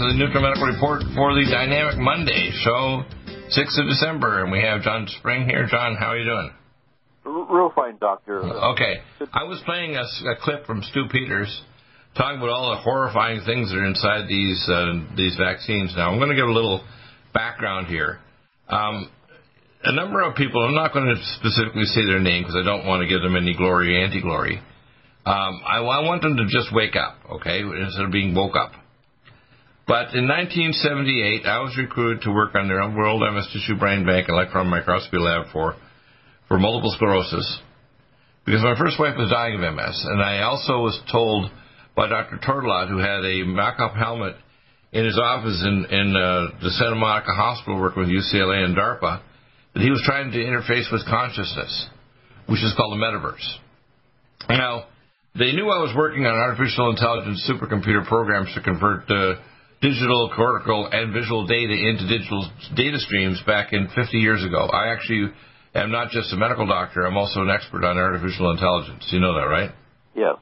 To the NutriMedical Report for the Dynamic Monday show, 6th of December, and we have John Spring here. John, how are you doing? Real fine, Doctor. Okay. I was playing a, a clip from Stu Peters talking about all the horrifying things that are inside these uh, these vaccines. Now, I'm going to give a little background here. Um, a number of people, I'm not going to specifically say their name because I don't want to give them any glory or anti glory. Um, I, I want them to just wake up, okay, instead of being woke up. But in 1978, I was recruited to work on the World MS Tissue Brain Bank Electron Microscopy Lab for, for multiple sclerosis because my first wife was dying of MS. And I also was told by Dr. Tortolot, who had a mock-up helmet in his office in, in uh, the Santa Monica Hospital working with UCLA and DARPA, that he was trying to interface with consciousness, which is called the metaverse. Now, they knew I was working on artificial intelligence supercomputer programs to convert uh, digital, cortical, and visual data into digital data streams back in 50 years ago. I actually am not just a medical doctor, I'm also an expert on artificial intelligence. You know that, right? Yeah.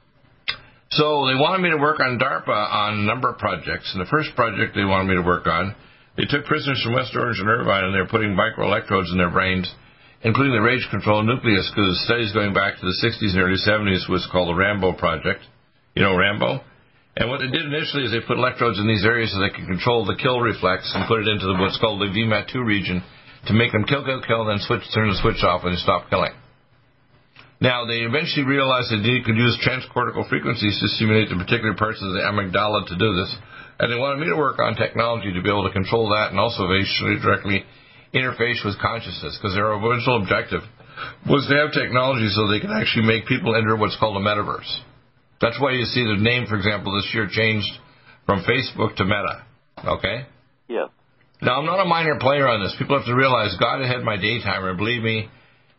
So they wanted me to work on DARPA on a number of projects. And the first project they wanted me to work on, they took prisoners from West Orange and Irvine and they were putting microelectrodes in their brains, including the rage control nucleus, because the studies going back to the 60s and early 70s was called the Rambo Project. You know Rambo? And what they did initially is they put electrodes in these areas so they could control the kill reflex and put it into the, what's called the VMAT2 region to make them kill, kill, kill, then switch, turn the switch off and stop killing. Now, they eventually realized that they could use transcortical frequencies to stimulate the particular parts of the amygdala to do this. And they wanted me to work on technology to be able to control that and also eventually directly interface with consciousness because their original objective was to have technology so they could actually make people enter what's called a metaverse. That's why you see the name, for example, this year changed from Facebook to Meta. Okay? Yeah. Now, I'm not a minor player on this. People have to realize God had my daytimer. Believe me,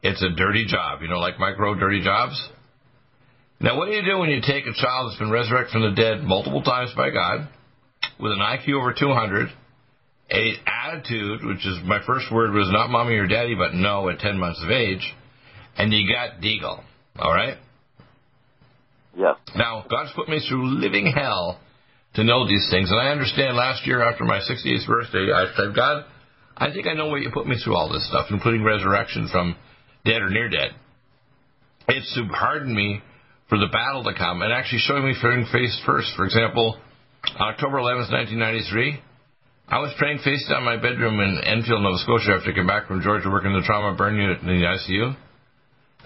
it's a dirty job. You know, like Mike Rowe dirty jobs? Now, what do you do when you take a child that's been resurrected from the dead multiple times by God, with an IQ over 200, a attitude, which is my first word was not mommy or daddy, but no at 10 months of age, and you got Deagle, all right? Yes. Now, God's put me through living hell to know these things. And I understand last year after my 68th birthday, I said, God, I think I know why you put me through all this stuff, including resurrection from dead or near dead. It's to harden me for the battle to come and actually showing me face first. For example, October 11th, 1993, I was praying face down my bedroom in Enfield, Nova Scotia after I came back from Georgia working in the trauma burn unit in the ICU.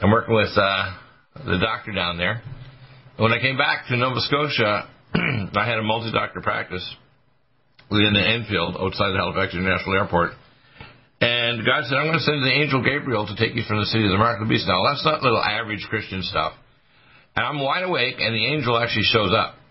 I'm working with uh, the doctor down there. When I came back to Nova Scotia, I had a multi-doctor practice within the Enfield outside the Halifax International Airport. And God said, I'm going to send the angel Gabriel to take you from the city of the mark of the beast. Now, that's not little average Christian stuff. And I'm wide awake, and the angel actually shows up.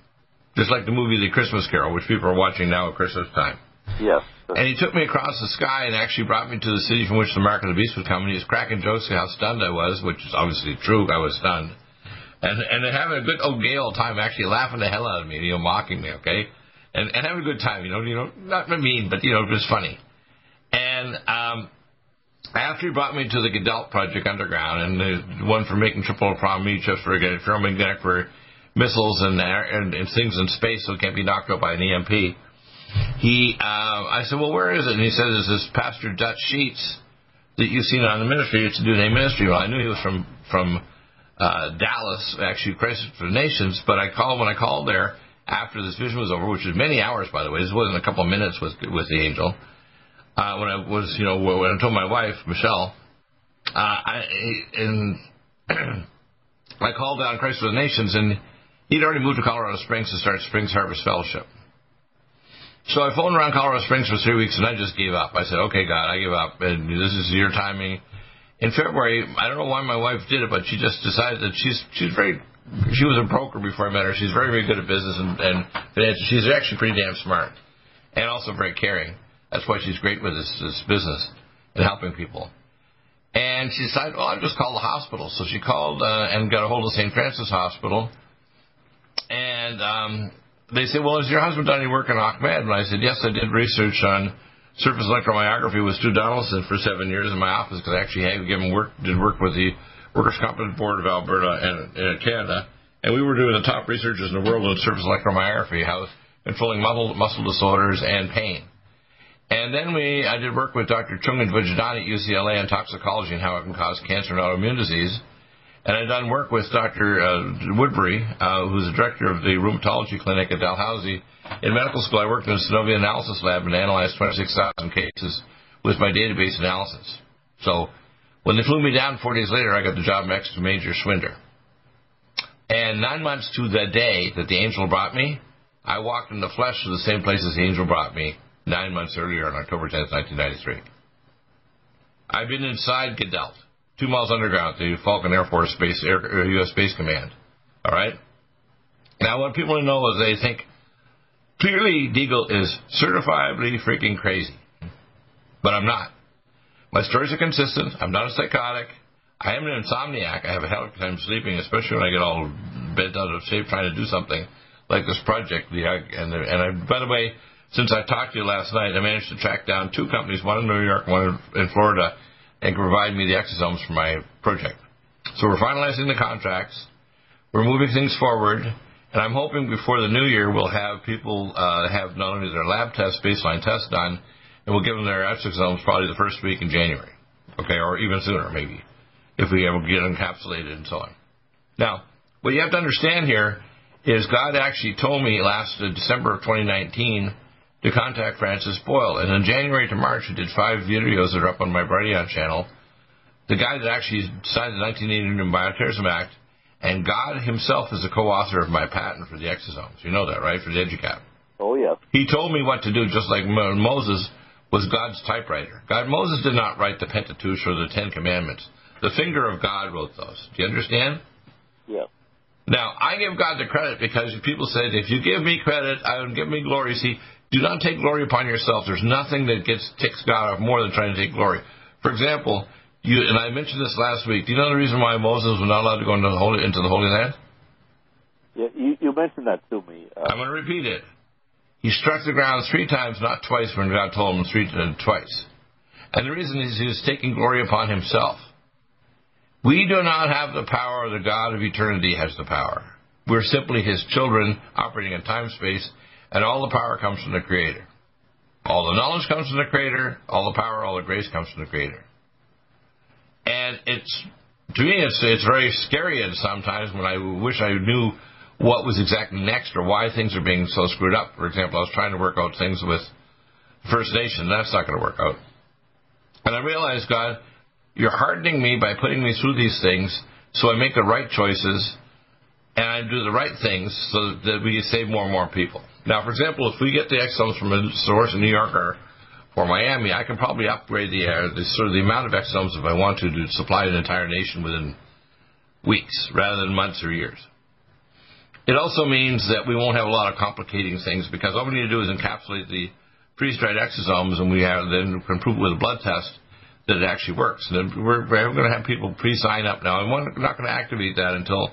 Just like the movie The Christmas Carol, which people are watching now at Christmas time. Yes. And he took me across the sky and actually brought me to the city from which the mark of the beast was coming. He was cracking jokes how stunned I was, which is obviously true. I was stunned and and having a good old gay old time, actually laughing the hell out of me, you know, mocking me, okay, and and having a good time, you know, you know, not mean, but you know, just funny. And um, after he brought me to the Gadelt Project Underground, and the one for making triple meat just for getting ferromagnetic for missiles and, and and things in space so it can't be knocked out by an EMP. He, uh, I said, well, where is it? And he said, "Is this Pastor Dutch Sheets that you've seen on the ministry. It's a new name ministry. Well, I knew he was from from uh, Dallas, actually Christ for the Nations. But I called when I called there after this vision was over, which was many hours, by the way. This wasn't a couple of minutes with with the angel. Uh, when I was, you know, when I told my wife Michelle, uh, I and I called down Christ for the Nations, and he'd already moved to Colorado Springs to start Springs Harvest Fellowship. So I phoned around Colorado Springs for three weeks, and I just gave up. I said, "Okay, God, I give up, and this is your timing." In February, I don't know why my wife did it, but she just decided that she's she's very she was a broker before I met her. She's very, very good at business and, and finance. She's actually pretty damn smart and also very caring. That's why she's great with this, this business and helping people. And she decided, well, I'll just call the hospital. So she called uh, and got a hold of St. Francis Hospital. And um, they said, well, has your husband done any work in Ahmed? And I said, yes, I did research on surface electromyography with Stu Donaldson for seven years in my office because I actually had given work, did work with the Workers' Compensation Board of Alberta and, and Canada. And we were doing the top researchers in the world in surface electromyography, how controlling muscle, muscle disorders and pain. And then we, I did work with Dr. Chung and Vujadani at UCLA on toxicology and how it can cause cancer and autoimmune disease. And I've done work with Dr. Uh, Woodbury, uh, who's the director of the rheumatology clinic at Dalhousie. In medical school, I worked in a synovial analysis lab and analyzed 26,000 cases with my database analysis. So when they flew me down four days later, I got the job next to Major Schwinder. And nine months to the day that the angel brought me, I walked in the flesh to the same place as the angel brought me nine months earlier on October 10th, 1993. I've been inside Gedelt two miles underground, the Falcon Air Force Base, Air, U.S. Uh, Space Command. All right. Now, what people know is they think clearly Deagle is certifiably freaking crazy, but I'm not. My stories are consistent. I'm not a psychotic. I am an insomniac. I have a hell of a time sleeping, especially when I get all bent out of shape trying to do something like this project. The and the, and I, by the way, since I talked to you last night, I managed to track down two companies, one in New York, one in Florida, and provide me the exosomes for my project. So we're finalizing the contracts. We're moving things forward. And I'm hoping before the new year we'll have people uh, have not only their lab test, baseline test done, and we'll give them their exosomes probably the first week in January. Okay, or even sooner maybe, if we ever get encapsulated and so on. Now, what you have to understand here is God actually told me last uh, December of 2019 to contact Francis Boyle. And in January to March, I did five videos that are up on my Brighteon channel. The guy that actually signed the 1989 Bioterrorism Act, and God himself is the co-author of my patent for the exosomes. You know that, right? For the EduCap. Oh, yeah. He told me what to do, just like Moses was God's typewriter. God, Moses did not write the Pentateuch or the Ten Commandments. The finger of God wrote those. Do you understand? Yeah. Now, I give God the credit because people say, if you give me credit, I will give me glory. See, do not take glory upon yourself. There's nothing that gets ticks God off more than trying to take glory. For example, you and I mentioned this last week. Do you know the reason why Moses was not allowed to go into the Holy, into the Holy Land? Yeah, you, you mentioned that to me. Uh, I'm going to repeat it. He struck the ground three times, not twice, when God told him three uh, twice. And the reason is he was taking glory upon himself. We do not have the power. The God of eternity has the power. We're simply his children operating in time space and all the power comes from the Creator. All the knowledge comes from the Creator, all the power, all the grace comes from the Creator. And it's, to me, it's, it's very scary and sometimes when I wish I knew what was exactly next or why things are being so screwed up. For example, I was trying to work out things with First Nation. and That's not going to work out. And I realized, God, you're hardening me by putting me through these things so I make the right choices and I do the right things so that we can save more and more people. Now, for example, if we get the exosomes from a source in New York or, Miami, I can probably upgrade the, uh, the sort of the amount of exosomes if I want to to supply an entire nation within weeks rather than months or years. It also means that we won't have a lot of complicating things because all we need to do is encapsulate the freeze-dried exosomes, and we have then can prove with a blood test that it actually works. And we're, we're going to have people pre-sign up now, and we're not going to activate that until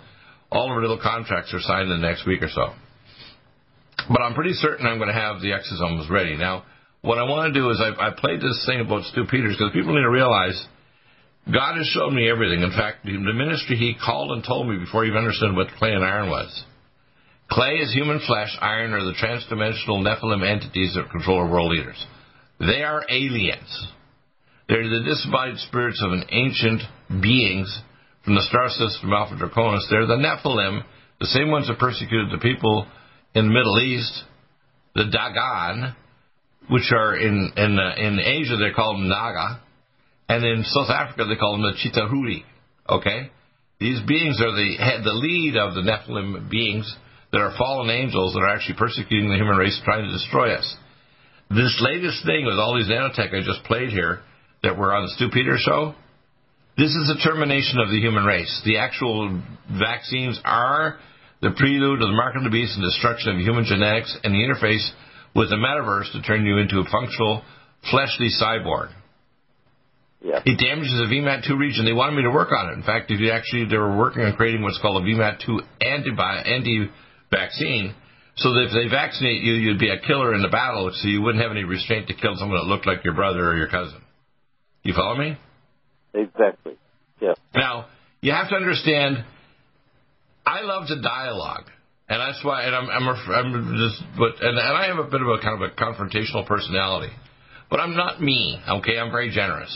all of our little contracts are signed in the next week or so. But I'm pretty certain I'm going to have the exosomes ready. Now, what I want to do is I, I played this thing about Stu Peters because people need to realize God has shown me everything. In fact, the ministry he called and told me before he even understood what clay and iron was. Clay is human flesh, iron are the transdimensional Nephilim entities that control our world leaders. They are aliens. They're the disembodied spirits of an ancient beings from the star system Alpha Draconis. They're the Nephilim, the same ones that persecuted the people in the Middle East, the Dagon, which are in in uh, in Asia they call them Naga, and in South Africa they call them the Chitauri. Okay, these beings are the the lead of the Nephilim beings that are fallen angels that are actually persecuting the human race, trying to destroy us. This latest thing with all these nanotech I just played here that were on the Stu Peters show, This is the termination of the human race. The actual vaccines are the prelude of the mark of the beast and destruction of human genetics and the interface with the metaverse to turn you into a functional, fleshly cyborg. Yeah. It damages the VMAT2 region. They wanted me to work on it. In fact, if you actually, they were working on creating what's called a VMAT2 anti-vaccine, so that if they vaccinate you, you'd be a killer in the battle, so you wouldn't have any restraint to kill someone that looked like your brother or your cousin. You follow me? Exactly. Yeah. Now, you have to understand, I love the dialogue. And that's why, and I'm, I'm, a, I'm just, but, and, and I have a bit of a kind of a confrontational personality. But I'm not me, okay? I'm very generous.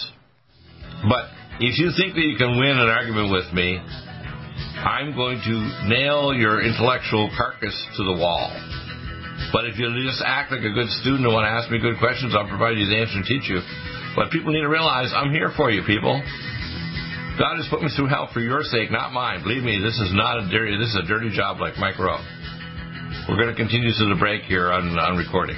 But if you think that you can win an argument with me, I'm going to nail your intellectual carcass to the wall. But if you just act like a good student and want to ask me good questions, I'll provide you the answer and teach you. But people need to realize I'm here for you, people. God has put me through hell for your sake, not mine. Believe me, this is not a dirty. This is a dirty job like Mike Rowe. We're going to continue to the break here on, on recording.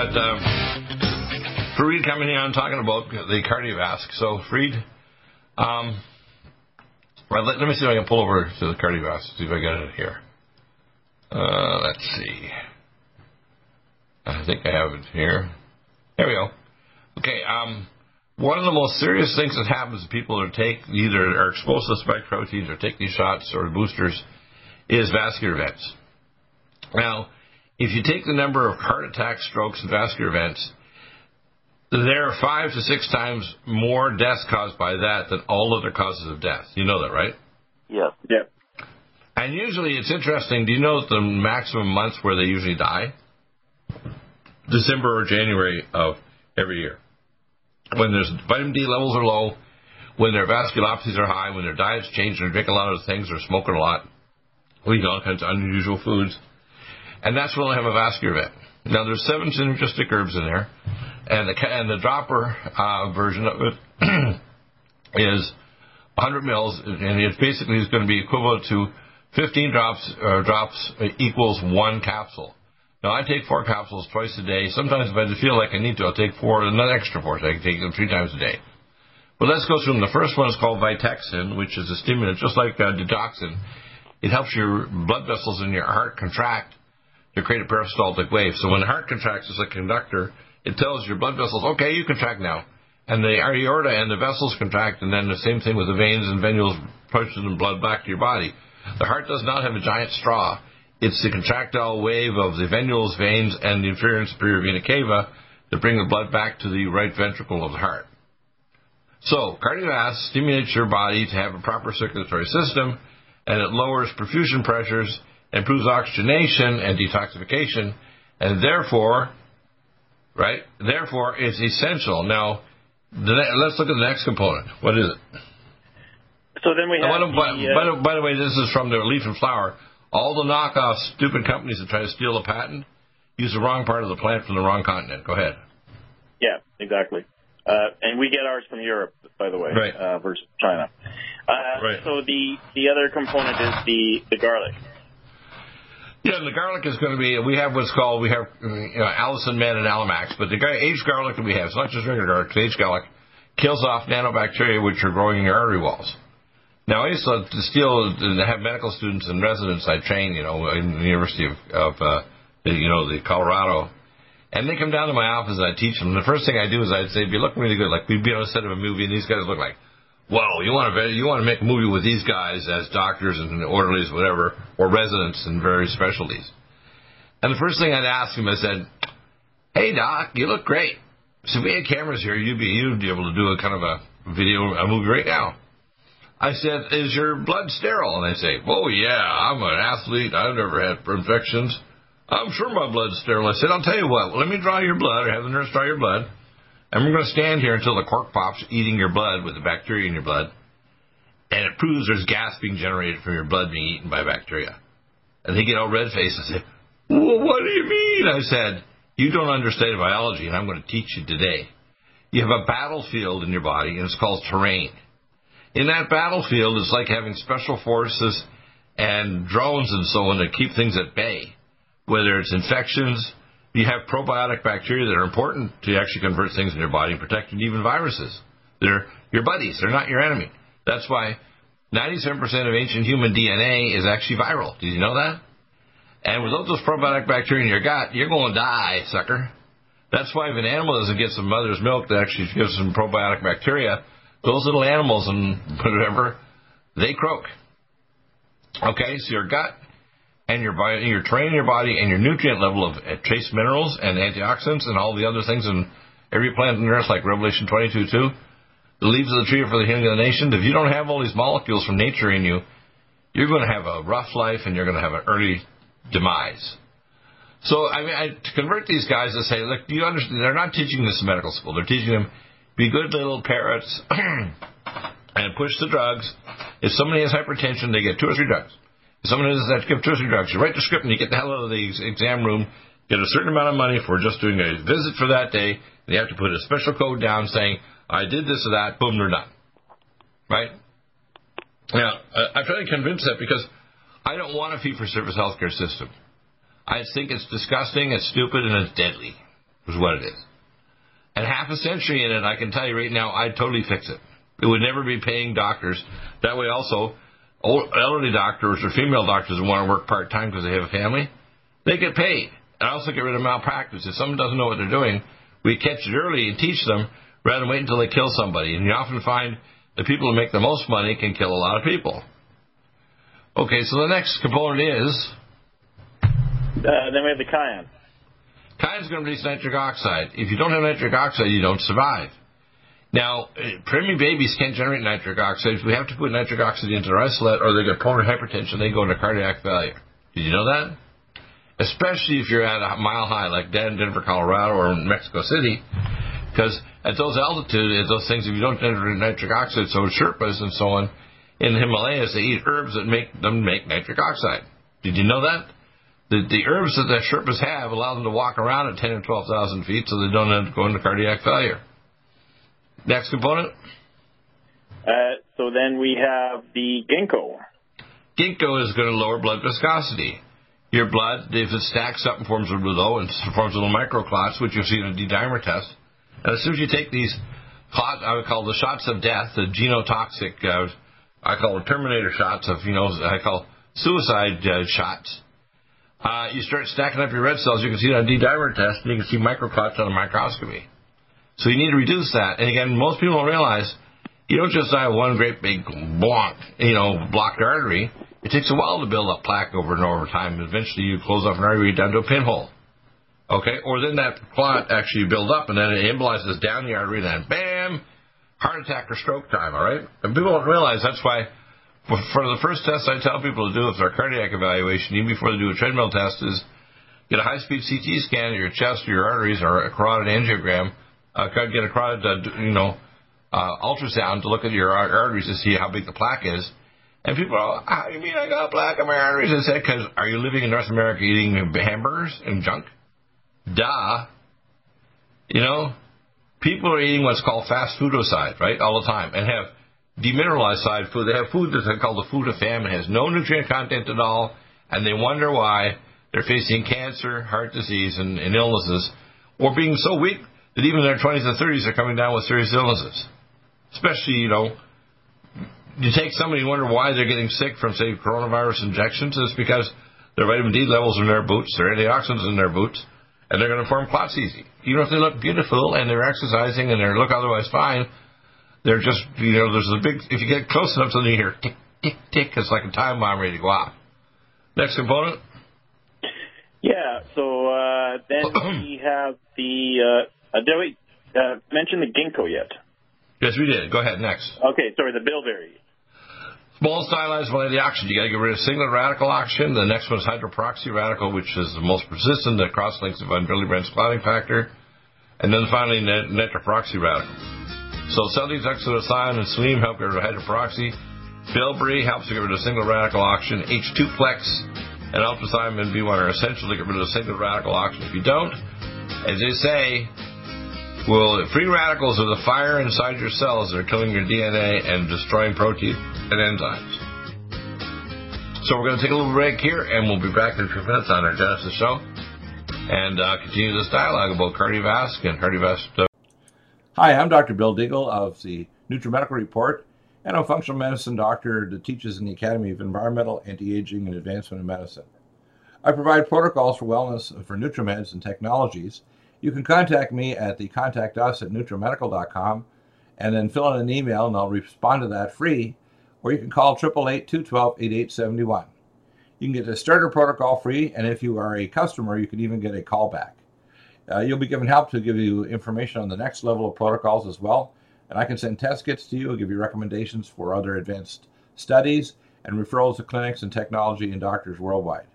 got uh, Fareed coming here and talking about the KardioVasc. So, Fareed, um, well, let, let, me see if I can pull over to the KardioVasc, see if I got it here. Uh, let's see. I think I have it here. There we go. Okay, um, one of the most serious things that happens to people that take either are exposed to spike proteins or take these shots or boosters is vascular events. Now, if you take the number of heart attacks, strokes, and vascular events, there are five to six times more deaths caused by that than all other causes of death. You know that, right? Yeah. Yeah. And usually it's interesting. Do you know the maximum months where they usually die? December or January of every year. When their vitamin D levels are low, when their vasculopathies are high, when their diets change, and they drink a lot of things, or smoking a lot, we eat all kinds of unusual foods, and that's when they have a vascular event. Now there's seven synergistic herbs in there, and the and the dropper uh, version of it is 100 mils, and it basically is going to be equivalent to 15 drops uh, drops equals one capsule. Now I take four capsules twice a day. Sometimes if I feel like I need to, I'll take four, another extra four. So I can take them three times a day. But let's go through them. The first one is called Vitexin, which is a stimulant, just like uh, Detoxin. It helps your blood vessels in your heart contract to create a peristaltic wave. So when the heart contracts as a conductor, it tells your blood vessels, okay, you contract now. And the aorta and the vessels contract, and then the same thing with the veins and venules pushing the blood back to your body. The heart does not have a giant straw. It's the contractile wave of the venules, veins, and the inferior and superior vena cava that bring the blood back to the right ventricle of the heart. So, cardiovascular stimulates your body to have a proper circulatory system, and it lowers perfusion pressures, improves oxygenation and detoxification, and therefore, right? Therefore, it's essential. Now, the let's look at the next component. What is it? So then we have by, the- by, the, uh, by the- way, this is from the leaf and flower. All the knockoff stupid companies that try to steal the patent use the wrong part of the plant from the wrong continent. Go ahead. Yeah, exactly. Uh, and we get ours from Europe, by the way, Right. uh, versus China. Uh, Right. So the the other component is the the garlic. Yeah, the garlic is going to be. We have what's called we have you know, Allicin Med and Alamax, but the aged garlic that we have, it's not just regular garlic. Aged garlic kills off nanobacteria which are growing in your artery walls. Now, I used to, to to have medical students and residents I train, you know, in the University of, of uh, you know, the Colorado, and they come down to my office and I teach them. The first thing I do is I'd say, "Be looking really good." Like we'd be on a set of a movie, and these guys look like, "Whoa, you want to you want to make a movie with these guys as doctors and orderlies, whatever, or residents in various specialties." And the first thing I'd ask him, I said, "Hey, doc, you look great. So if we had cameras here, you'd be you'd be able to do a kind of a video, a movie right now." I said, "Is your blood sterile?" And they say, "Oh yeah, I'm an athlete. I've never had infections. I'm sure my blood's sterile." I said, "I'll tell you what. Let me draw your blood, or have the nurse draw your blood, and we're going to stand here until the cork pops, eating your blood with the bacteria in your blood, and it proves there's gas being generated from your blood being eaten by bacteria." And they get all red faced and say, well, "What do you mean?" I said, "You don't understand biology, and I'm going to teach you today. You have a battlefield in your body, and it's called terrain." in that battlefield, it's like having special forces and drones and so on to keep things at bay. Whether it's infections, you have probiotic bacteria that are important to actually convert things in your body and protect and even viruses. They're your buddies. They're not your enemy. That's why 97% of ancient human DNA is actually viral. Did you know that? And without those probiotic bacteria in your gut, you're going to die, sucker. That's why if an animal doesn't get some mother's milk that actually gives some probiotic bacteria, those little animals and whatever, they croak. Okay, so your gut and your body, your terrain in your body and your nutrient level of uh, trace minerals and antioxidants and all the other things in every plant on earth, like Revelation 22 2, the leaves of the tree are for the healing of the nations. If you don't have all these molecules from nature in you, you're going to have a rough life and you're going to have an early demise. So, I mean, I, to convert these guys to say, look, do you understand? They're not teaching this in medical school. They're teaching them be good little parrots and push the drugs. If somebody has hypertension, they get two or three drugs. Someone has that, give two or three drugs. You write the script and you get the hell out of the exam room, get a certain amount of money for just doing a visit for that day. And you have to put a special code down saying, I did this or that, boom, they're done. Right? Now, I'm trying to convince that because I don't want a fee for service healthcare system. I think it's disgusting, it's stupid, and it's deadly, is what it is. And half a century in it, I can tell you right now, I'd totally fix it. It would never be paying doctors. That way, also, old, elderly doctors or female doctors who want to work part time because they have a family, they get paid. And also get rid of malpractice. If someone doesn't know what they're doing, we catch it early and teach them rather than wait until they kill somebody. And you often find the people who make the most money can kill a lot of people. Okay, so the next component is Uh, then we have the cayenne. Kind is going to release nitric oxide. If you don't have nitric oxide, you don't survive. Now, uh, preemie babies can't generate nitric oxide. We have to put nitric oxide into their isolette or they get pulmonary hypertension, they go into cardiac failure. Did you know that? Especially if you're at a mile high, like down in Denver, Colorado, or in Mexico City, because at those altitudes, at those things, if you don't generate nitric oxide, so Sherpas and so on, in the Himalayas, they eat herbs that make them make nitric oxide. Did you know that? The, the herbs that the Sherpas have allow them to walk around at 10 or 12,000 feet so they don't going into cardiac failure. Next component. Uh, so then we have the ginkgo. Ginkgo is going to lower blood viscosity. Your blood, if it stacks up and forms a rouleau and forms little microclots, which you'll see in a D-dimer test, and as soon as you take these clot, I would call the shots of death, the genotoxic, uh, I call it terminator shots of, you know, I call suicide uh, shots. Uh, you start stacking up your red cells. You can see it on D-dimer test, and you can see microclots on a microscopy. So you need to reduce that. And again, most people don't realize you don't just have one great big block, you know, blocked artery. It takes a while to build up plaque over and over time. Eventually, you close off an artery down to a pinhole. Okay, or then that clot actually builds up and then it embolizes down the artery, and then bam, heart attack or stroke time. All right, and people don't realize that's why. For the first test I tell people to do with their cardiac evaluation, even before they do a treadmill test, is get a high-speed CT scan of your chest or your arteries or a carotid angiogram uh, get a carotid, uh, you know, uh, ultrasound to look at your arteries to see how big the plaque is. And people are, how you mean I got plaque on my arteries? I said, because are you living in North America eating hamburgers and junk? Duh. You know, people are eating what's called fast foodocide, right, all the time, and have demineralized side food. They have food that's called the food of famine. Has no nutrient content at all, and they wonder why they're facing cancer, heart disease, and, and illnesses, or being so weak that even in their 20s and 30s are coming down with serious illnesses. Especially, you know, you take somebody and wonder why they're getting sick from, say, coronavirus injections. It's because their vitamin D levels in their boots, their antioxidants in their boots, and they're going to form clots easy. Even if they look beautiful and they're exercising and they look otherwise fine, they're just, you know, there's a big, if you get close enough, suddenly you hear tick, tick, tick. It's like a time bomb ready to go off. Next component. Yeah, so uh, then we have the uh, uh, did we uh, mention the ginkgo yet? Yes, we did. Go ahead. Next. Okay, sorry, the bilberry. Small stylized the oxygen. You got to get rid of singlet radical oxygen. The next one is hydroperoxy radical, which is the most persistent that cross-links the von Willebrand's clotting factor. And then finally, nitroperoxy radical. So celldeoxyribonucleic and selenium help get rid of hydroperoxy. Bilberry helps to get rid of single radical oxygen. H2-plex and alpha-thiamine B1 are essential to get rid of single radical oxygen. If you don't, as they say, well, free radicals are the fire inside your cells that are killing your DNA and destroying protein and enzymes. So we're going to take a little break here, and we'll be back in a few minutes on our Genesis show and uh, continue this dialogue about cardiovascular and cardiovascular. Hi, I'm Dr. Bill Deagle of the NutriMedical Report, and I'm a functional medicine doctor that teaches in the Academy of Environmental, Anti-Aging, and Advancement in Medicine. I provide protocols for wellness for NutriMeds and technologies you can contact me at the contact us at nutrimedical.com and then fill in an email and I'll respond to that free. Or you can call 888 212 8871. You can get the starter protocol free, and if you are a customer, you can even get a callback. Uh, you'll be given help to give you information on the next level of protocols as well. And I can send test kits to you, and give you recommendations for other advanced studies, and referrals to clinics and technology and doctors worldwide.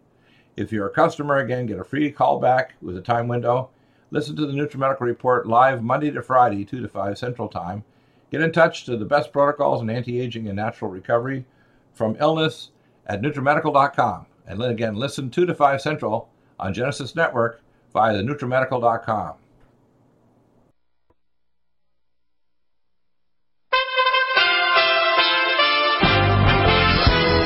If you're a customer, again, get a free callback with a time window Listen to the NutriMedical Report live Monday to Friday, 2 to 5 Central Time. Get in touch to the best protocols in anti aging and natural recovery from illness at NutriMedical.com. And then again, listen 2 to 5 Central on Genesis Network via the NutriMedical.com.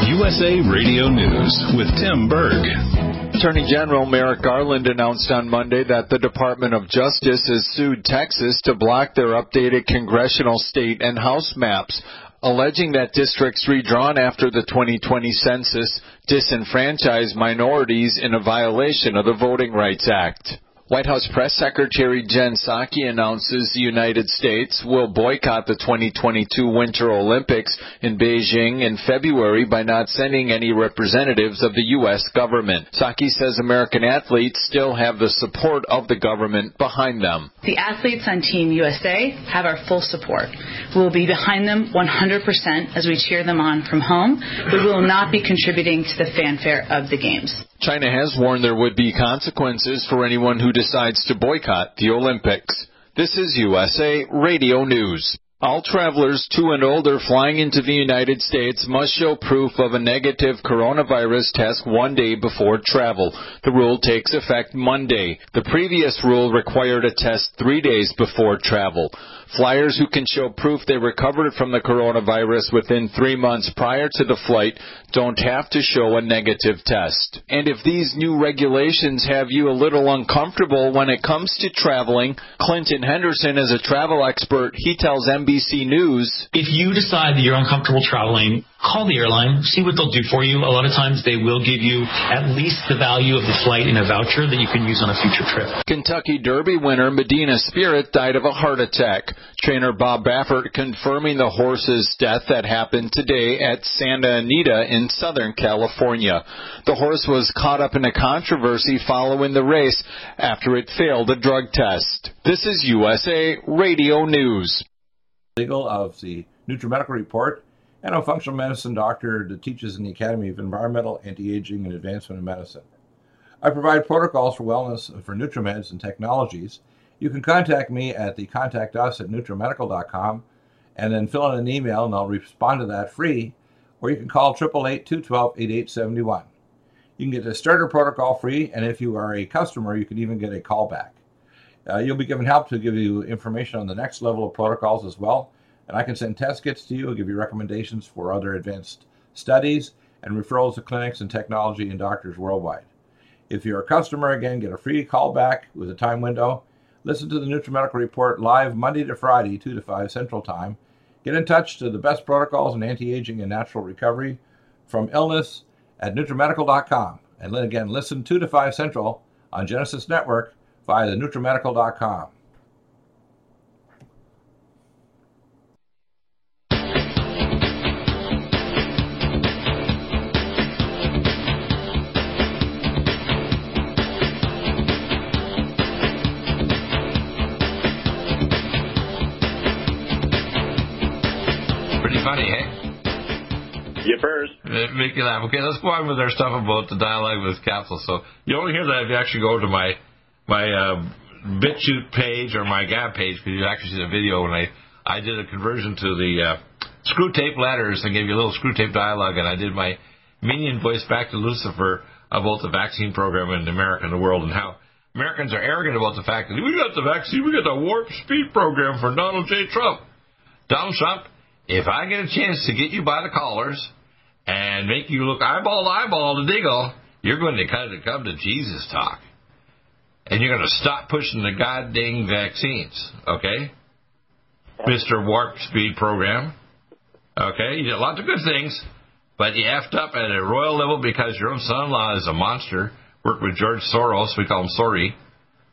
USA Radio News with Tim Berg. Attorney General Merrick Garland announced on Monday that the Department of Justice has sued Texas to block their updated congressional state and House maps, alleging that districts redrawn after the 2020 census disenfranchise minorities in a violation of the Voting Rights Act. White House Press Secretary Jen Psaki announces the United States will boycott the 2022 Winter Olympics in Beijing in February by not sending any representatives of the U.S. government. Psaki says American athletes still have the support of the government behind them. The athletes on Team USA have our full support. We will be behind them 100% as we cheer them on from home. We will not be contributing to the fanfare of the Games. China has warned there would be consequences for anyone who decides to boycott the Olympics. This is USA Radio News. All travelers two and older flying into the United States must show proof of a negative coronavirus test one day before travel. The rule takes effect Monday. The previous rule required a test three days before travel. Flyers who can show proof they recovered from the coronavirus within three months prior to the flight don't have to show a negative test. And if these new regulations have you a little uncomfortable when it comes to traveling, Clinton Henderson is a travel expert. He tells NBC News, If you decide that you're uncomfortable traveling, call the airline, see what they'll do for you. A lot of times they will give you at least the value of the flight in a voucher that you can use on a future trip. Kentucky Derby winner Medina Spirit died of a heart attack. Trainer Bob Baffert confirming the horse's death that happened today at Santa Anita in Southern California. The horse was caught up in a controversy following the race after it failed a drug test. This is USA Radio News. Deagle of the NutriMedical Report and a functional medicine doctor that teaches in the Academy of Environmental, Anti-Aging, and Advancement in Medicine. I provide protocols for wellness for NutriMeds and technologies. You can contact me at the contact us at nutrimedical.com and then fill in an email and I'll respond to that free. Or you can call 888-212-8871. You can get the starter protocol free, and if you are a customer, you can even get a callback. Uh, you'll be given help to give you information on the next level of protocols as well. And I can send test kits to you, I'll give you recommendations for other advanced studies, and referrals to clinics and technology and doctors worldwide. If you're a customer, again, get a free callback with a time window. Listen to the NutriMedical Report live Monday to Friday, 2 to 5 Central Time. Get in touch to the best protocols in anti-aging and natural recovery from illness at NutriMedical.com. And then again, listen 2 to 5 Central on Genesis Network via the NutriMedical.com. Yippers. Uh, Make you laugh. Okay, let's go on with our stuff about the dialogue with Capsule. So you only hear that if you actually go to my my uh, BitChute page or my Gab page because you actually see the video when I I did a conversion to the uh, Screwtape letters and gave you a little Screwtape dialogue, and I did my minion voice back to Lucifer about the vaccine program in America and the world and how Americans are arrogant about the fact that we got the vaccine, we got the warp speed program for Donald J. Trump. Donald Trump, if I get a chance to get you by the collars and make you look eyeball to eyeball to Deagle, you're going to kind of come to Jesus talk. And you're going to stop pushing the goddamn vaccines, okay? Mr. Warp Speed Program. Okay, you did lots of good things, but you effed up at a royal level because your own son in law is a monster. Worked with George Soros, we call him Sorry.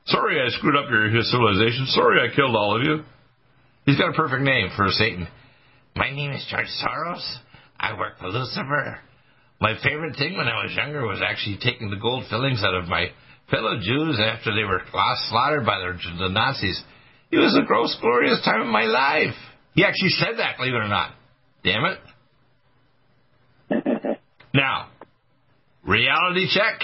Sorry I screwed up your civilization. Sorry I killed all of you. He's got a perfect name for Satan. My name is George Soros. I work for Lucifer. My favorite thing when I was younger was actually taking the gold fillings out of my fellow Jews after they were slaughtered by the, the Nazis. It was the gross, glorious time of my life. He actually said that, believe it or not. Damn it. now, reality check.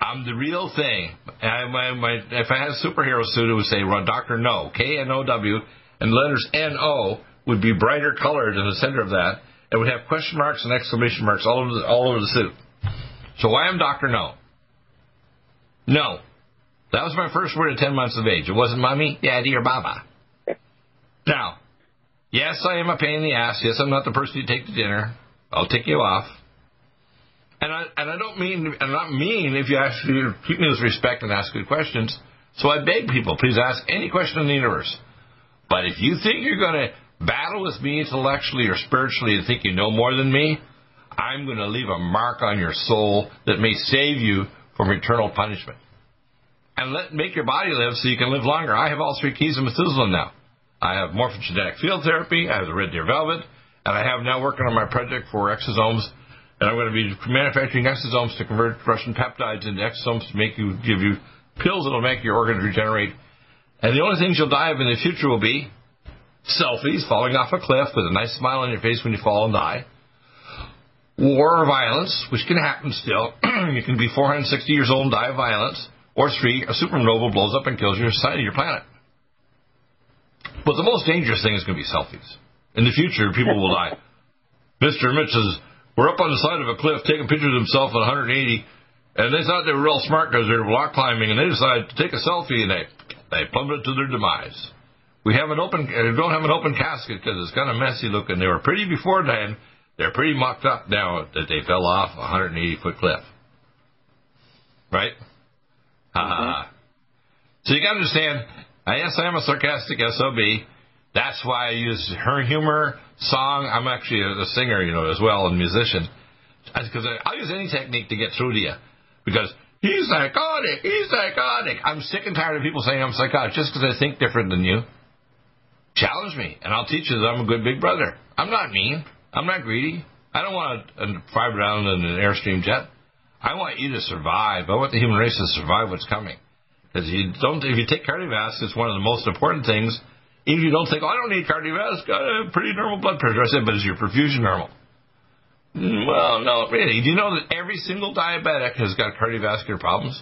I'm the real thing. I, my, my, if I had a superhero suit, it would say Dr. No, K N O W, and letters N O would be brighter colored in the center of that. It would have question marks and exclamation marks all over the, all over the suit. So why am Dr. No? No. That was my first word at 10 months of age. It wasn't mommy, daddy, or baba. Now, yes, I am a pain in the ass. Yes, I'm not the person you take to dinner. I'll take you off. And I, and I don't mean, I'm not mean if you actually treat me with respect and ask good questions. So I beg people, please ask any question in the universe. But if you think you're going to battle with me intellectually or spiritually and think you know more than me, I'm going to leave a mark on your soul that may save you from eternal punishment. and let make your body live so you can live longer. I have all three keys of Methuselah now. I have morphogenetic field therapy, I have the red deer velvet, and I have now working on my project for exosomes. And I'm going to be manufacturing exosomes to convert Russian peptides into exosomes to make you give you pills that'll make your organs regenerate. And the only things you'll die of in the future will be selfies, falling off a cliff with a nice smile on your face when you fall and die, war or violence, which can happen still. you can be 460 years old and die of violence, or three, a supernova blows up and kills your society, your planet. But the most dangerous thing is going to be selfies. In the future, people will die. Mr. Mitch says, we're up on the side of a cliff taking pictures of themselves at 180, and they thought they were real smart because they were rock climbing, and they decided to take a selfie, and they, they plummeted to their demise. We have an open, uh, don't have an open casket because it's kind of messy looking. They were pretty before then. They're pretty mucked up now that they fell off a 180 foot cliff. Right? Mm-hmm. So you got to understand, yes, I am a sarcastic SOB. That's why I use her humor, song. I'm actually a, a singer, you know, as well, and musician. Because I'll use any technique to get through to you. Because he's psychotic, he's psychotic. I'm sick and tired of people saying I'm psychotic just because I think different than you. Challenge me, and I'll teach you that I'm a good big brother. I'm not mean. I'm not greedy. I don't want to drive around in an airstream jet. I want you to survive. I want the human race to survive what's coming. Because you don't, if you take cardiovascular, it's one of the most important things. Even if you don't think, oh, I don't need cardiovascular, I have got a pretty normal blood pressure. I said, but is your perfusion normal? Mm, well, no, really. Do you know that every single diabetic has got cardiovascular problems?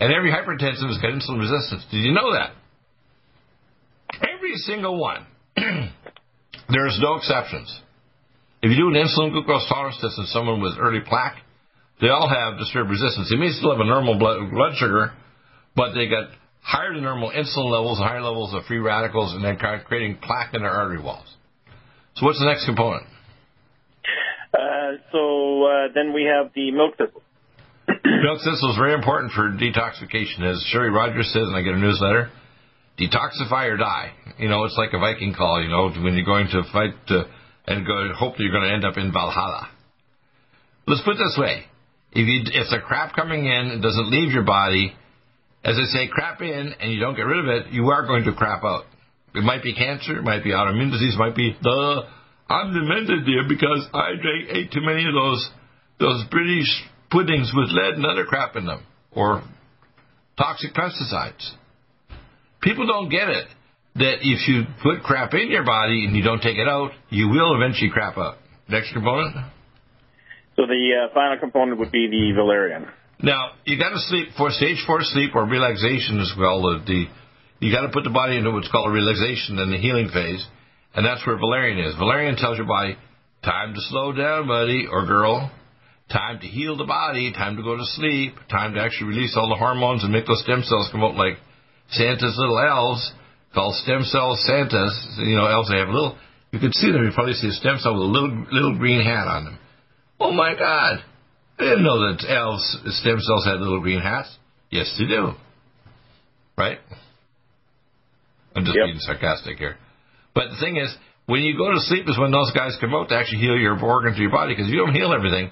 And every hypertensive has got insulin resistance. Did you know that? Every single one. There's no exceptions. If you do an insulin glucose tolerance test in someone with early plaque, they all have disturbed resistance. They may still have a normal blood, blood sugar, but they got higher than normal insulin levels, higher levels of free radicals, and then creating plaque in their artery walls. So what's the next component? Uh, so uh, then we have the milk thistle. milk thistle is very important for detoxification. As Sherry Rogers says, and I get a newsletter, detoxify or die. You know, it's like a Viking call, you know, when you're going to fight to, and go, hope that you're going to end up in Valhalla. Let's put it this way. If, you, if the crap coming in and doesn't leave your body, as I say, crap in and you don't get rid of it, you are going to crap out. It might be cancer, it might be autoimmune disease, it might be the I'm demented, dear, because I drank, ate too many of those those British puddings with lead and other crap in them, or toxic pesticides. People don't get it that if you put crap in your body and you don't take it out, you will eventually crap up. Next component. So the uh, final component would be the valerian. Now you got to sleep for stage four sleep or relaxation as well. The, the you got to put the body into what's called a relaxation and the healing phase, and that's where valerian is. Valerian tells your body time to slow down, buddy or girl. Time to heal the body. Time to go to sleep. Time to actually release all the hormones and make those stem cells come out like Santa's little elves called stem cell Santas. You know, elves they have a little. You can see them. You probably see a stem cell with a little little green hat on them. Oh my God! I didn't know that elves stem cells had little green hats. Yes, they do. Right? I'm just Yep. being sarcastic here. But the thing is, when you go to sleep is when those guys come out to actually heal your organs of your body. Because if you don't heal everything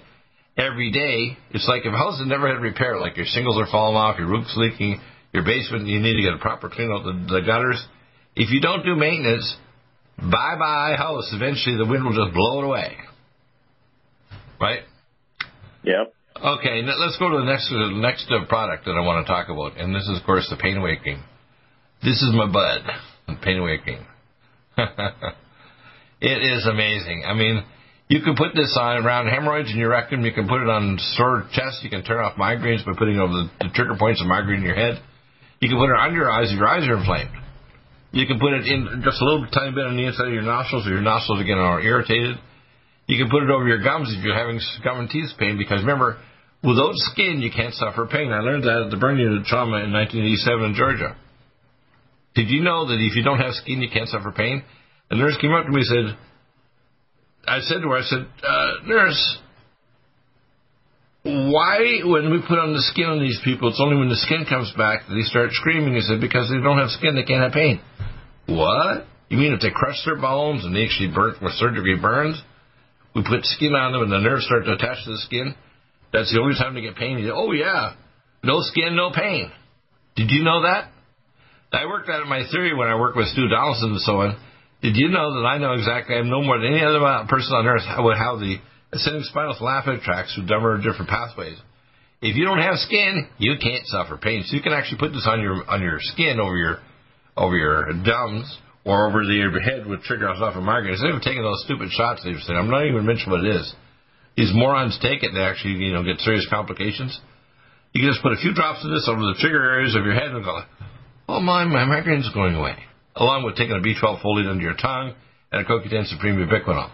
every day, it's like if a house has never had repair, like your shingles are falling off, your roof's leaking, your basement, you need to get a proper clean out the, the gutters. If you don't do maintenance, bye bye house. Eventually the wind will just blow it away. Right? Yep. Okay, now let's go to the next uh, next uh, product that I want to talk about, and this is of course the pain away cream. This is my bud, the pain away cream. it is amazing. I mean, you can put this on around hemorrhoids in your rectum. You can put it on sore chest. You can turn off migraines by putting over the, the trigger points of migraine in your head. You can put it under your eyes if your eyes are inflamed. You can put it in just a little tiny bit on the inside of your nostrils if your nostrils again are irritated. You can put it over your gums if you're having gum and teeth pain because remember, without skin you can't suffer pain. I learned that at the burn unit trauma in 1987 in Georgia. Did you know that if you don't have skin you can't suffer pain? The nurse came up to me and said, I said to her, I said, uh, nurse, why, when we put on the skin on these people, it's only when the skin comes back that they start screaming? He said, because they don't have skin, they can't have pain. What? You mean if they crush their bones and they actually burn with third burns, we put skin on them and the nerves start to attach to the skin? That's the only time they get pain. He said, oh yeah, no skin, no pain. Did you know that? I worked out my theory when I worked with Stu Donaldson and so on. Did you know that I know exactly, I know more than any other person on earth how, how the ascending spinal thalamic tracts through number of different pathways. If you don't have skin, you can't suffer pain. So you can actually put this on your on your skin over your over your gums or over the, your head with trigger off a migraine. Instead of taking those stupid shots they've said, I'm not even mentioning what it is. These morons take it and they actually, you know, get serious complications. You can just put a few drops of this over the trigger areas of your head and go, oh my, my migraine's going away. Along with taking a B12 folate under your tongue and a CoQ10 Supreme Ubiquinol.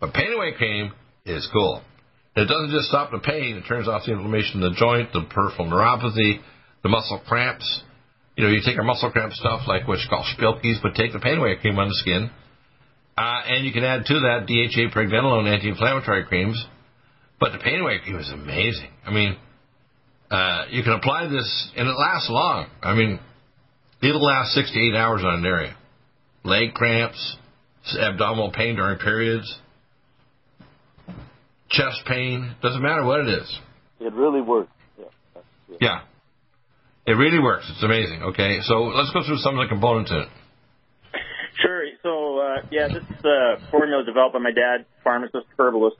But pain away cream is cool. It doesn't just stop the pain, it turns off the inflammation in the joint, the peripheral neuropathy, the muscle cramps. You know, you take our muscle cramp stuff like what's called Spilkies, but take the pain away cream on the skin. Uh, and you can add to that DHA pregnenolone anti-inflammatory creams. But the pain away cream is amazing. I mean, uh, you can apply this, and it lasts long. I mean, it'll last six to eight hours on an area. Leg cramps, abdominal pain during periods, chest pain, doesn't matter what it is. It really works. Yeah. Yeah. It really works. It's amazing. Okay, so let's go through some of the components in it. Sure. So, uh, yeah, this is a formula developed by my dad, pharmacist, herbalist,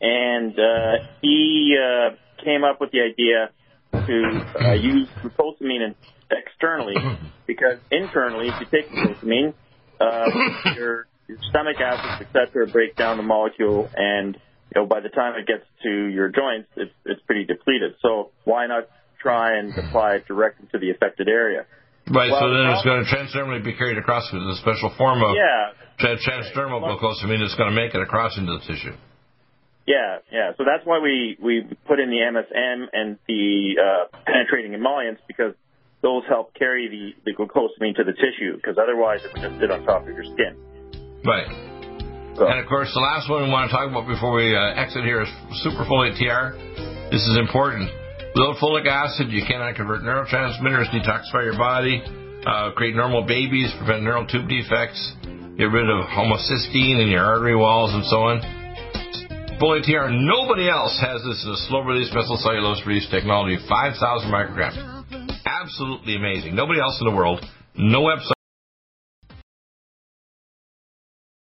and uh, he uh, came up with the idea to uh, use glucosamine externally because internally, if you take glucosamine, uh, your, your stomach acids, etc., break down the molecule, and you know by the time it gets to your joints, it's it's pretty depleted. So why not try and apply it directly to the affected area? Right, Well, so then it's going to transdermally be carried across with a special form of Yeah. tra- transdermal glucosamine that's going to make it across into the tissue. Yeah, yeah. So that's why we we put in the MSM and the uh, penetrating emollients because those help carry the, the glucosamine to the tissue because otherwise it would just sit on top of your skin. Right. And of course, the last one we want to talk about before we uh, exit here is superfolate TR. This is important. Without folic acid, you cannot convert neurotransmitters, detoxify your body, uh, create normal babies, prevent neural tube defects, get rid of homocysteine in your artery walls, and so on. Folate TR, nobody else has this in a slow release methylcellulose release technology, 5,000 micrograms. Absolutely amazing. Nobody else in the world, no website.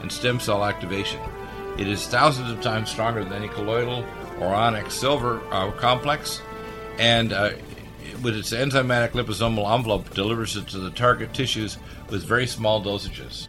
and stem cell activation. It is thousands of times stronger than any colloidal or ionic silver uh, complex, and uh, with its enzymatic liposomal envelope, delivers it to the target tissues with very small dosages.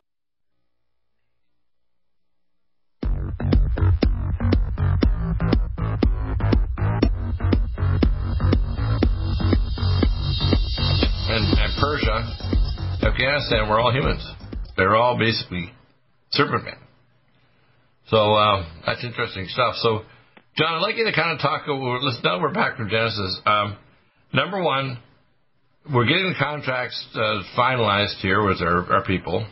Afghanistan were all humans. They're all basically serpent men. So uh, that's interesting stuff. So, John, I'd like you to kind of talk. Let's now we're back from Genesis. Um, number one, we're getting the contracts uh, finalized here with our, our people,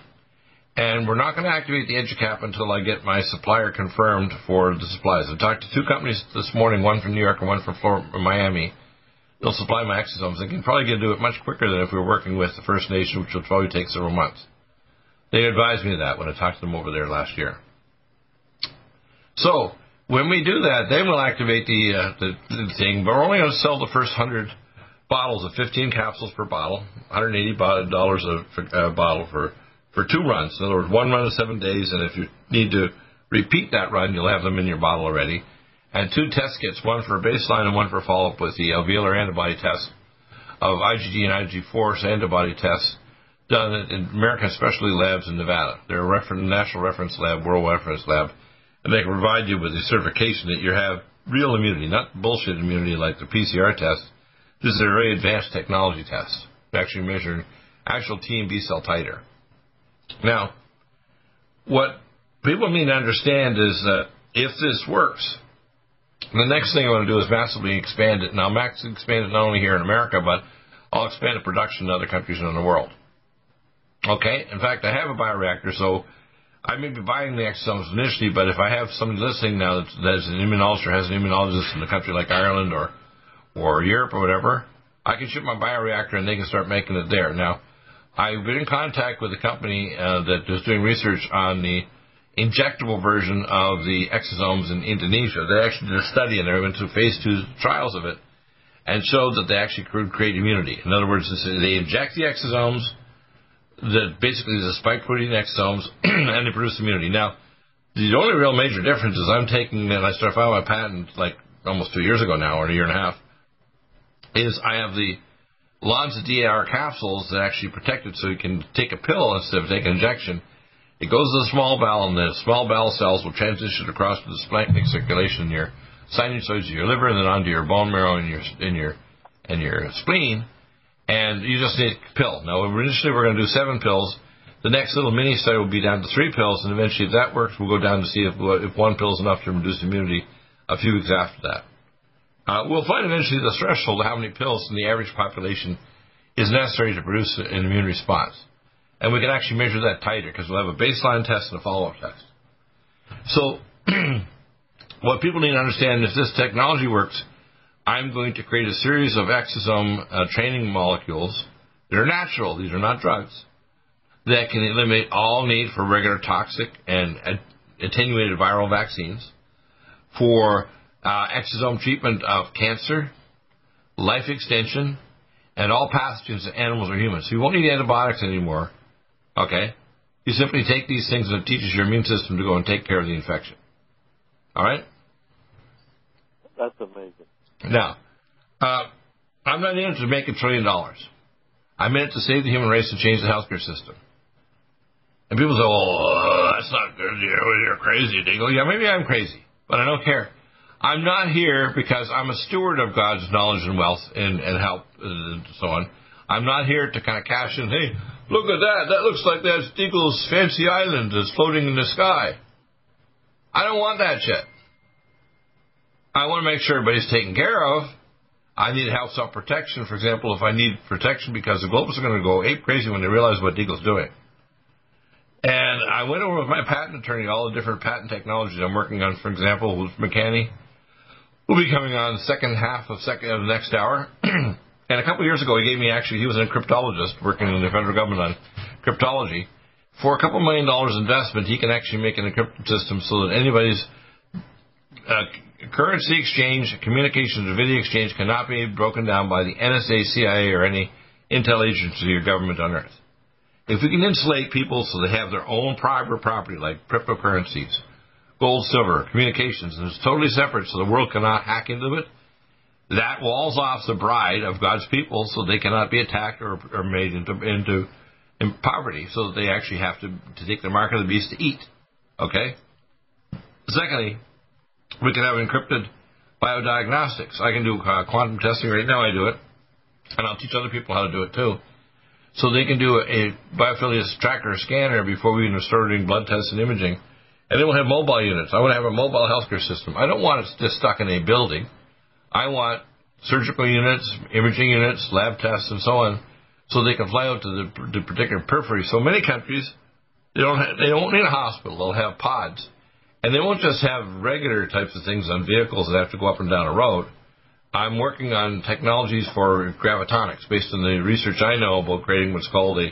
and we're not going to activate the EduCap until I get my supplier confirmed for the supplies. I talked to two companies this morning, one from New York and one from Florida, Miami. They'll supply my exosomes. They can probably get to do it much quicker than if we were working with the First Nation, which will probably take several months. They advised me of that when I talked to them over there last year. So when we do that, then we'll activate the, uh, the, the thing. But we're only going to sell the first hundred bottles of 15 capsules per bottle, 180 dollars a uh, bottle for for two runs. In other words, one run of seven days, and if you need to repeat that run, you'll have them in your bottle already. And two test kits, one for baseline and one for follow up with the alveolar antibody test of IgG and IgG4 antibody tests done in American Specialty Labs in Nevada. They're a national reference lab, world reference lab, and they can provide you with the certification that you have real immunity, not bullshit immunity like the PCR test. This is a very advanced technology test, actually measuring actual T and B cell titer. Now, what people need to understand is that if this works, the next thing I want to do is massively expand it. Now, max expand it not only here in America, but I'll expand the production in other countries in the world. Okay? In fact, I have a bioreactor, so I may be buying the exosomes initially, but if I have somebody listening now that's, that's an immunologist or has an immunologist in a country like Ireland or, or Europe or whatever, I can ship my bioreactor and they can start making it there. Now, I've been in contact with a company uh, that is doing research on the injectable version of the exosomes in Indonesia. They actually did a study and they went through phase two trials of it and showed that they actually could create immunity. In other words, they inject the exosomes that basically the spike protein exosomes and they produce immunity. Now, the only real major difference is I'm taking, and I started filing my patent like almost two years ago now, or a year and a half, is I have the Lonza DAR capsules that actually protect it so you can take a pill instead of taking an injection. It goes to the small bowel, and the small bowel cells will transition across to the splanchnic circulation in your sinusoids of your liver, and then onto your bone marrow and your in your and your spleen and you just need a pill. Now, initially we're going to do seven pills. The next little mini study will be down to three pills, and eventually, if that works, we'll go down to see if, if one pill is enough to reduce immunity a few weeks after that. Uh, we'll find eventually the threshold of how many pills in the average population is necessary to produce an immune response. And we can actually measure that titer because we'll have a baseline test and a follow-up test. So, what people need to understand, if this technology works, I'm going to create a series of exosome uh, training molecules that are natural, these are not drugs, that can eliminate all need for regular toxic and attenuated viral vaccines, for uh, exosome treatment of cancer, life extension, and all pathogens in animals or humans. So you won't need antibiotics anymore. Okay? You simply take these things and it teaches your immune system to go and take care of the infection. All right? That's amazing. Now, uh, I'm not in it to make a trillion dollars. I'm in it to save the human race and change the healthcare system. And people say, "Oh, that's not good. You're, you're crazy, Dingle." Yeah, maybe I'm crazy, but I don't care. I'm not here because I'm a steward of God's knowledge and wealth and, and help and so on. I'm not here to kind of cash in. Hey, look at that. That looks like that's Deagle's fancy island that's floating in the sky. I don't want that shit. I want to make sure everybody's taken care of. I need health self protection. For example, if I need protection because the globalists are going to go ape crazy when they realize what Deagle's doing. And I went over with my patent attorney all the different patent technologies I'm working on. For example, with McCanney, will be coming on the second half of second of the next hour. and a couple of years ago, he gave me actually he was a cryptologist working in the federal government on cryptology. For a couple million dollars investment, he can actually make an encrypted system so that anybody's uh, currency exchange, communications, or video exchange cannot be broken down by the NSA, CIA, or any intel agency or government on Earth. If we can insulate people so they have their own private property, like cryptocurrencies, gold, silver, communications, and it's totally separate so the world cannot hack into it, that walls off the bride of God's people so they cannot be attacked or, or made into, into in poverty so that they actually have to, to take the mark of the beast to eat. Okay? Secondly, we can have encrypted biodiagnostics. I can do uh, quantum testing right now. I do it, and I'll teach other people how to do it too. So they can do a biophilius tracker scanner before we even start doing blood tests and imaging. And then we'll have mobile units. I want to have a mobile healthcare system. I don't want it just stuck in a building. I want surgical units, imaging units, lab tests, and so on, so they can fly out to the, the particular periphery. So many countries, they don't have, they don't need a hospital. They'll have pods. And they won't just have regular types of things on vehicles that have to go up and down a road. I'm working on technologies for gravitonics based on the research I know about creating what's called a,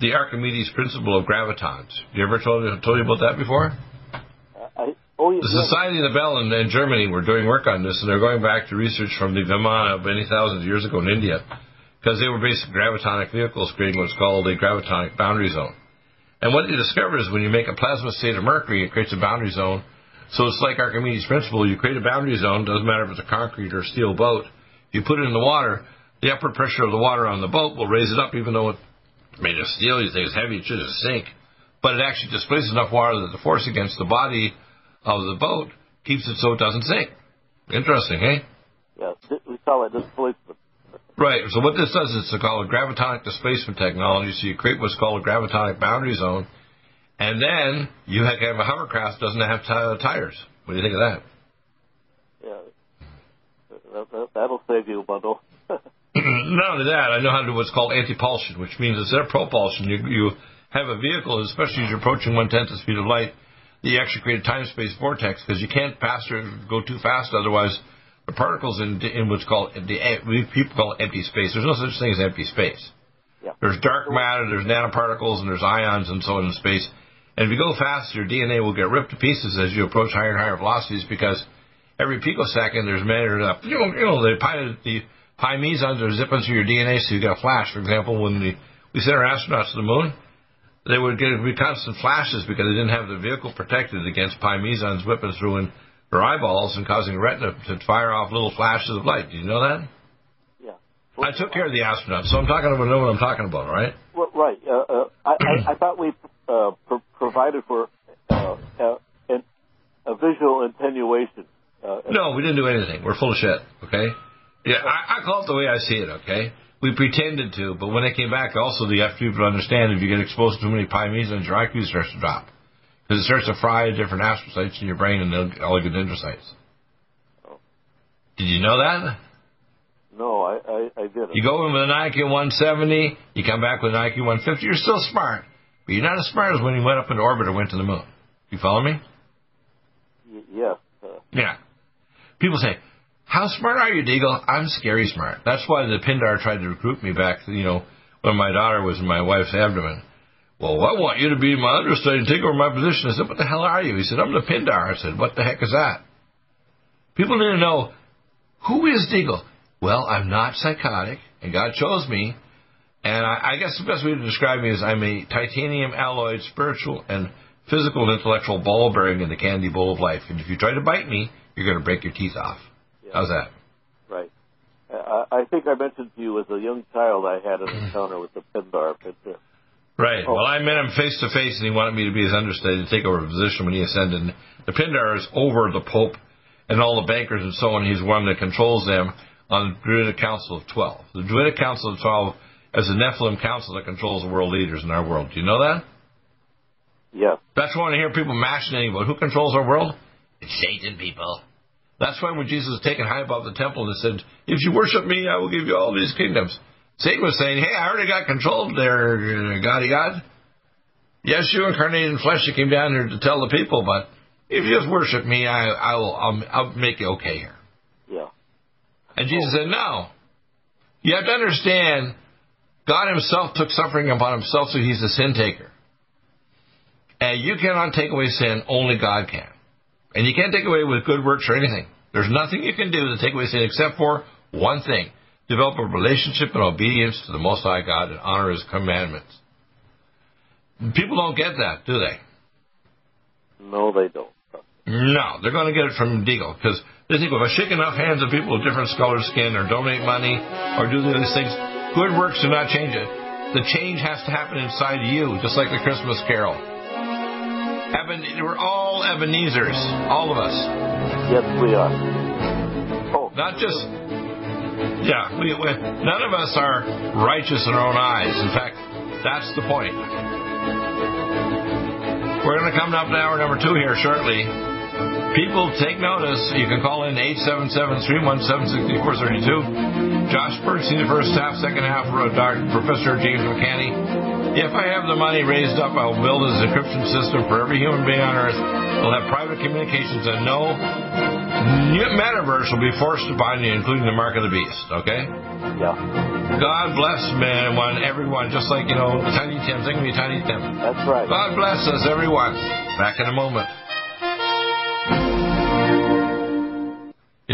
the Archimedes principle of gravitons. You ever told, told you about that before? Oh, yeah, the Society of the Bell in, in Germany were doing work on this, and they're going back to research from the Vimana many thousands of years ago in India, because they were based gravitonic vehicles creating what's called a gravitonic boundary zone. And what they discovered is when you make a plasma state of mercury, it creates a boundary zone. So it's like Archimedes' principle. You create a boundary zone, doesn't matter if it's a concrete or steel boat. You put it in the water, the upward pressure of the water on the boat will raise it up, even though it's made of steel. You think it's heavy, it should just sink. But it actually displaces enough water that the force against the body of the boat keeps it so it doesn't sink. Interesting, eh? Yeah, we call it displacement. Right. So what this does is it's called a gravitonic displacement technology. So you create what's called a gravitonic boundary zone, and then you have, have a hovercraft doesn't have t- tires. What do you think of that? Yeah, that, will save you a bundle. Not only that, I know how to do what's called antipulsion, which means instead of propulsion, you, you have a vehicle, especially as you're approaching one tenth the speed of light, you actually create a time-space vortex because you can't faster go too fast, otherwise the particles in, in what's called the people call empty space. There's no such thing as empty space. Yeah. There's dark matter, there's nanoparticles, and there's ions and so on in space. And if you go faster, your DNA will get ripped to pieces as you approach higher and higher velocities because every picosecond there's matter up. You know, you know the pi the pi mesons are zipping through your DNA, so you get a flash. For example, when we we sent our astronauts to the moon, they would get be constant flashes because they didn't have the vehicle protected against pi mesons whipping through and her eyeballs and causing retina to fire off little flashes of light. Did you know that? Yeah. I took care of the astronauts, so I'm talking about know what I'm talking about, right? Well, right. Uh, uh, I, I, I, thought we uh, pro- provided for uh, a, a visual attenuation. Uh, no, we didn't do anything. We're full of shit. Okay. Yeah, I, I call it the way I see it. Okay. We pretended to, but when they came back, also the have people to understand if you get exposed to too many pi mesons, your IQ starts to drop. Because it starts to fry different astrocytes in your brain and all the dendrocytes. Oh. Did you know that? No, I, I, I didn't. You go in with an IQ 170, you come back with an IQ 150, you're still smart. But you're not as smart as when you went up into orbit or went to the moon. You follow me? Y- yes. Uh, yeah. People say, how smart are you, Deagle? I'm scary smart. That's why the Pindar tried to recruit me back, you know, when my daughter was in my wife's abdomen. Well, I want you to be my understudy and take over my position. I said, What the hell are you? He said, I'm the Pindar. I said, What the heck is that? People need to know who is Deagle? Well, I'm not psychotic, and God chose me. And I, I guess the best way to describe me is I'm a titanium alloyed spiritual and physical and intellectual ball bearing in the candy bowl of life. And if you try to bite me, you're going to break your teeth off. Yeah. How's that? Right. I, I think I mentioned to you as a young child I had an encounter with the Pindar picture. Uh, right. Oh. Well, I met him face to face, and he wanted me to be his understudy to take over a position when he ascended. The Pindar is over the Pope and all the bankers and so on. He's one that controls them on the Druidic Council of Twelve. The Druidic Council of Twelve is the Nephilim Council that controls the world leaders in our world. Do you know that? Yes. That's why I hear people mashing anybody. Who controls our world? It's Satan, people. That's why when Jesus was taken high above the temple and said, If you worship me, I will give you all these kingdoms. Satan was saying, Hey, I already got control there, uh, Goddy God. Yes, you incarnated in flesh, you came down here to tell the people, but if you just worship me, I, I will, I'll, I'll make you okay here. Yeah. And Jesus said, No. You have to understand, God Himself took suffering upon Himself, so He's the sin taker. And you cannot take away sin, only God can. And you can't take away with good works or anything. There's nothing you can do to take away sin except for one thing develop a relationship and obedience to the Most High God and honor His commandments. People don't get that, do they? No, they don't. No, they're going to get it from Deagle because they think well, if I shake enough hands of people with different color skin or donate money or do these things, good works do not change it. The change has to happen inside you, just like the Christmas Carol. Eben, we're all Ebenezers, all of us. Yes, we are. Oh, Not just, yeah, we, we, none of us are righteous in our own eyes. In fact, that's the point. We're going to come up to hour number two here shortly. People, take notice. You can call in 877-317-6432. Josh Bernstein, the first half, second half, Dr. Professor James McCanney. If I have the money raised up, I'll build a encryption system for every human being on Earth. We'll have private communications and no metaverse will be forced upon you, including the mark of the beast. Okay? yeah. God bless man, one, everyone, just like, you know, Tiny Tim. Think of me, Tiny Tim. That's right. God bless us, everyone. Back in a moment.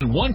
One